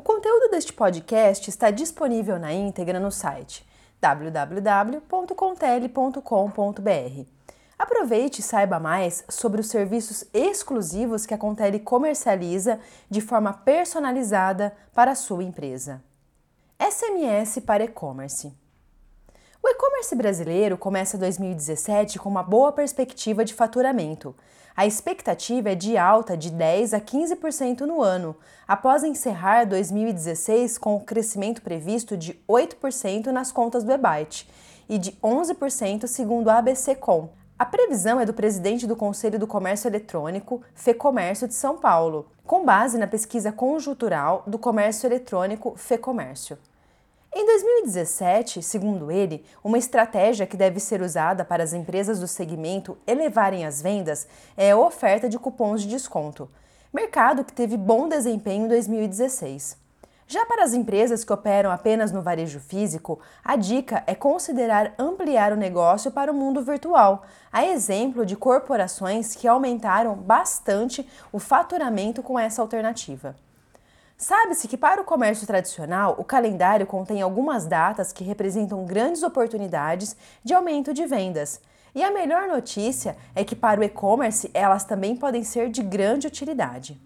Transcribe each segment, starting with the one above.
O conteúdo deste podcast está disponível na íntegra no site www.contele.com.br. Aproveite e saiba mais sobre os serviços exclusivos que a Contele comercializa de forma personalizada para a sua empresa. SMS para e-commerce. O e-commerce brasileiro começa 2017 com uma boa perspectiva de faturamento. A expectativa é de alta de 10 a 15% no ano, após encerrar 2016 com o crescimento previsto de 8% nas contas do EBIT e de 11% segundo a ABC.com. A previsão é do presidente do Conselho do Comércio Eletrônico, FEComércio de São Paulo, com base na pesquisa conjuntural do comércio eletrônico FEComércio. Em 2017, segundo ele, uma estratégia que deve ser usada para as empresas do segmento elevarem as vendas é a oferta de cupons de desconto, mercado que teve bom desempenho em 2016. Já para as empresas que operam apenas no varejo físico, a dica é considerar ampliar o negócio para o mundo virtual, a exemplo de corporações que aumentaram bastante o faturamento com essa alternativa. Sabe-se que para o comércio tradicional, o calendário contém algumas datas que representam grandes oportunidades de aumento de vendas. E a melhor notícia é que para o e-commerce elas também podem ser de grande utilidade.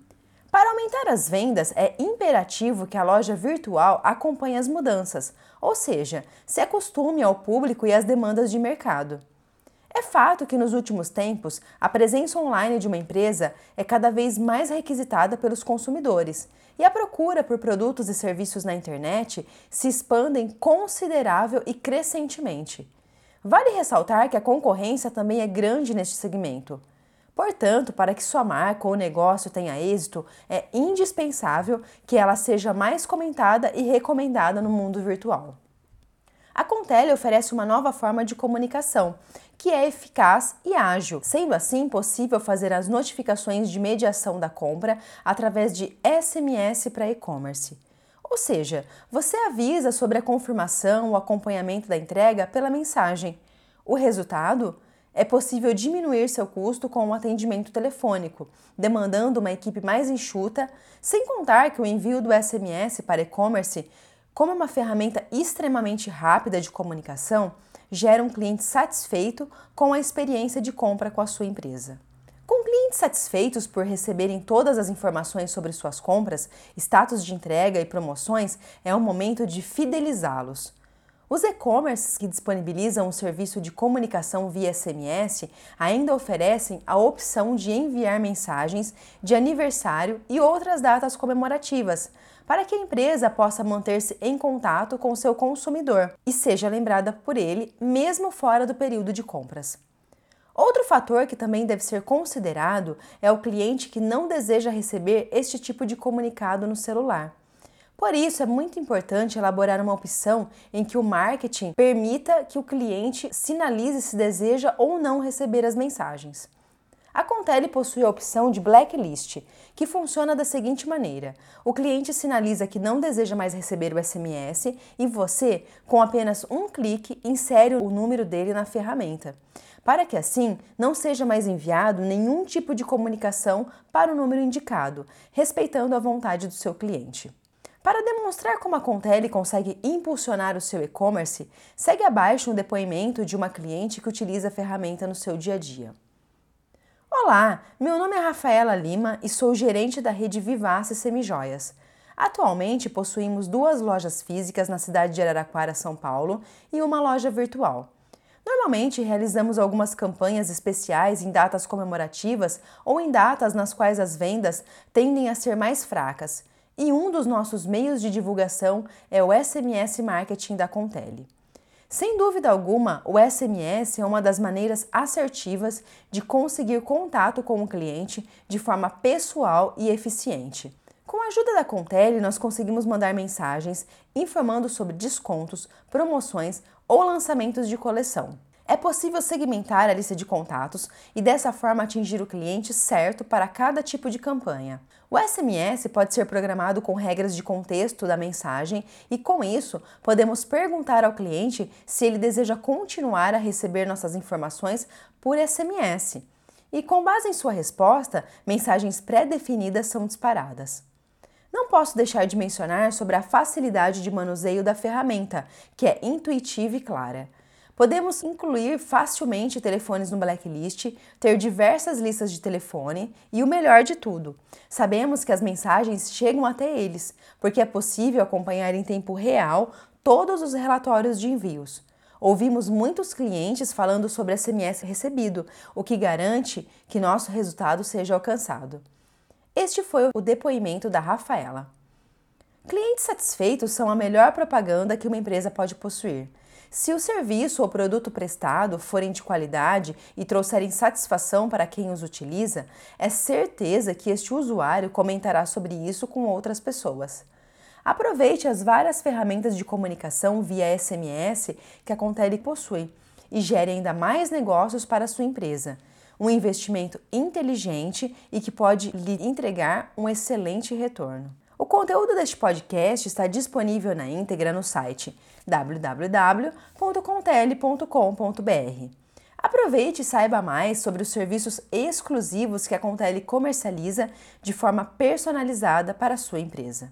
Para aumentar as vendas, é imperativo que a loja virtual acompanhe as mudanças, ou seja, se acostume ao público e às demandas de mercado. É fato que nos últimos tempos a presença online de uma empresa é cada vez mais requisitada pelos consumidores e a procura por produtos e serviços na internet se expandem considerável e crescentemente. Vale ressaltar que a concorrência também é grande neste segmento. Portanto, para que sua marca ou negócio tenha êxito, é indispensável que ela seja mais comentada e recomendada no mundo virtual. A Contele oferece uma nova forma de comunicação, que é eficaz e ágil, sendo assim possível fazer as notificações de mediação da compra através de SMS para e-commerce. Ou seja, você avisa sobre a confirmação ou acompanhamento da entrega pela mensagem. O resultado? É possível diminuir seu custo com o um atendimento telefônico, demandando uma equipe mais enxuta, sem contar que o envio do SMS para e-commerce como é uma ferramenta extremamente rápida de comunicação, gera um cliente satisfeito com a experiência de compra com a sua empresa. Com clientes satisfeitos por receberem todas as informações sobre suas compras, status de entrega e promoções, é o momento de fidelizá-los. Os e-commerces que disponibilizam o serviço de comunicação via SMS ainda oferecem a opção de enviar mensagens de aniversário e outras datas comemorativas, para que a empresa possa manter-se em contato com seu consumidor e seja lembrada por ele mesmo fora do período de compras. Outro fator que também deve ser considerado é o cliente que não deseja receber este tipo de comunicado no celular. Por isso, é muito importante elaborar uma opção em que o marketing permita que o cliente sinalize se deseja ou não receber as mensagens. A Contele possui a opção de blacklist, que funciona da seguinte maneira: o cliente sinaliza que não deseja mais receber o SMS e você, com apenas um clique, insere o número dele na ferramenta, para que assim não seja mais enviado nenhum tipo de comunicação para o número indicado, respeitando a vontade do seu cliente. Para demonstrar como a Contele consegue impulsionar o seu e-commerce, segue abaixo um depoimento de uma cliente que utiliza a ferramenta no seu dia a dia. Olá, meu nome é Rafaela Lima e sou gerente da rede Vivace Semijoias. Atualmente possuímos duas lojas físicas na cidade de Araraquara, São Paulo, e uma loja virtual. Normalmente realizamos algumas campanhas especiais em datas comemorativas ou em datas nas quais as vendas tendem a ser mais fracas, e um dos nossos meios de divulgação é o SMS Marketing da Contele. Sem dúvida alguma, o SMS é uma das maneiras assertivas de conseguir contato com o cliente de forma pessoal e eficiente. Com a ajuda da Contele, nós conseguimos mandar mensagens informando sobre descontos, promoções ou lançamentos de coleção. É possível segmentar a lista de contatos e dessa forma atingir o cliente certo para cada tipo de campanha. O SMS pode ser programado com regras de contexto da mensagem e, com isso, podemos perguntar ao cliente se ele deseja continuar a receber nossas informações por SMS. E, com base em sua resposta, mensagens pré-definidas são disparadas. Não posso deixar de mencionar sobre a facilidade de manuseio da ferramenta, que é intuitiva e clara. Podemos incluir facilmente telefones no blacklist, ter diversas listas de telefone e o melhor de tudo, sabemos que as mensagens chegam até eles, porque é possível acompanhar em tempo real todos os relatórios de envios. Ouvimos muitos clientes falando sobre SMS recebido, o que garante que nosso resultado seja alcançado. Este foi o depoimento da Rafaela. Clientes satisfeitos são a melhor propaganda que uma empresa pode possuir. Se o serviço ou produto prestado forem de qualidade e trouxerem satisfação para quem os utiliza, é certeza que este usuário comentará sobre isso com outras pessoas. Aproveite as várias ferramentas de comunicação via SMS que a Contele possui e gere ainda mais negócios para a sua empresa. Um investimento inteligente e que pode lhe entregar um excelente retorno. O conteúdo deste podcast está disponível na íntegra no site www.contele.com.br. Aproveite e saiba mais sobre os serviços exclusivos que a Contele comercializa de forma personalizada para a sua empresa.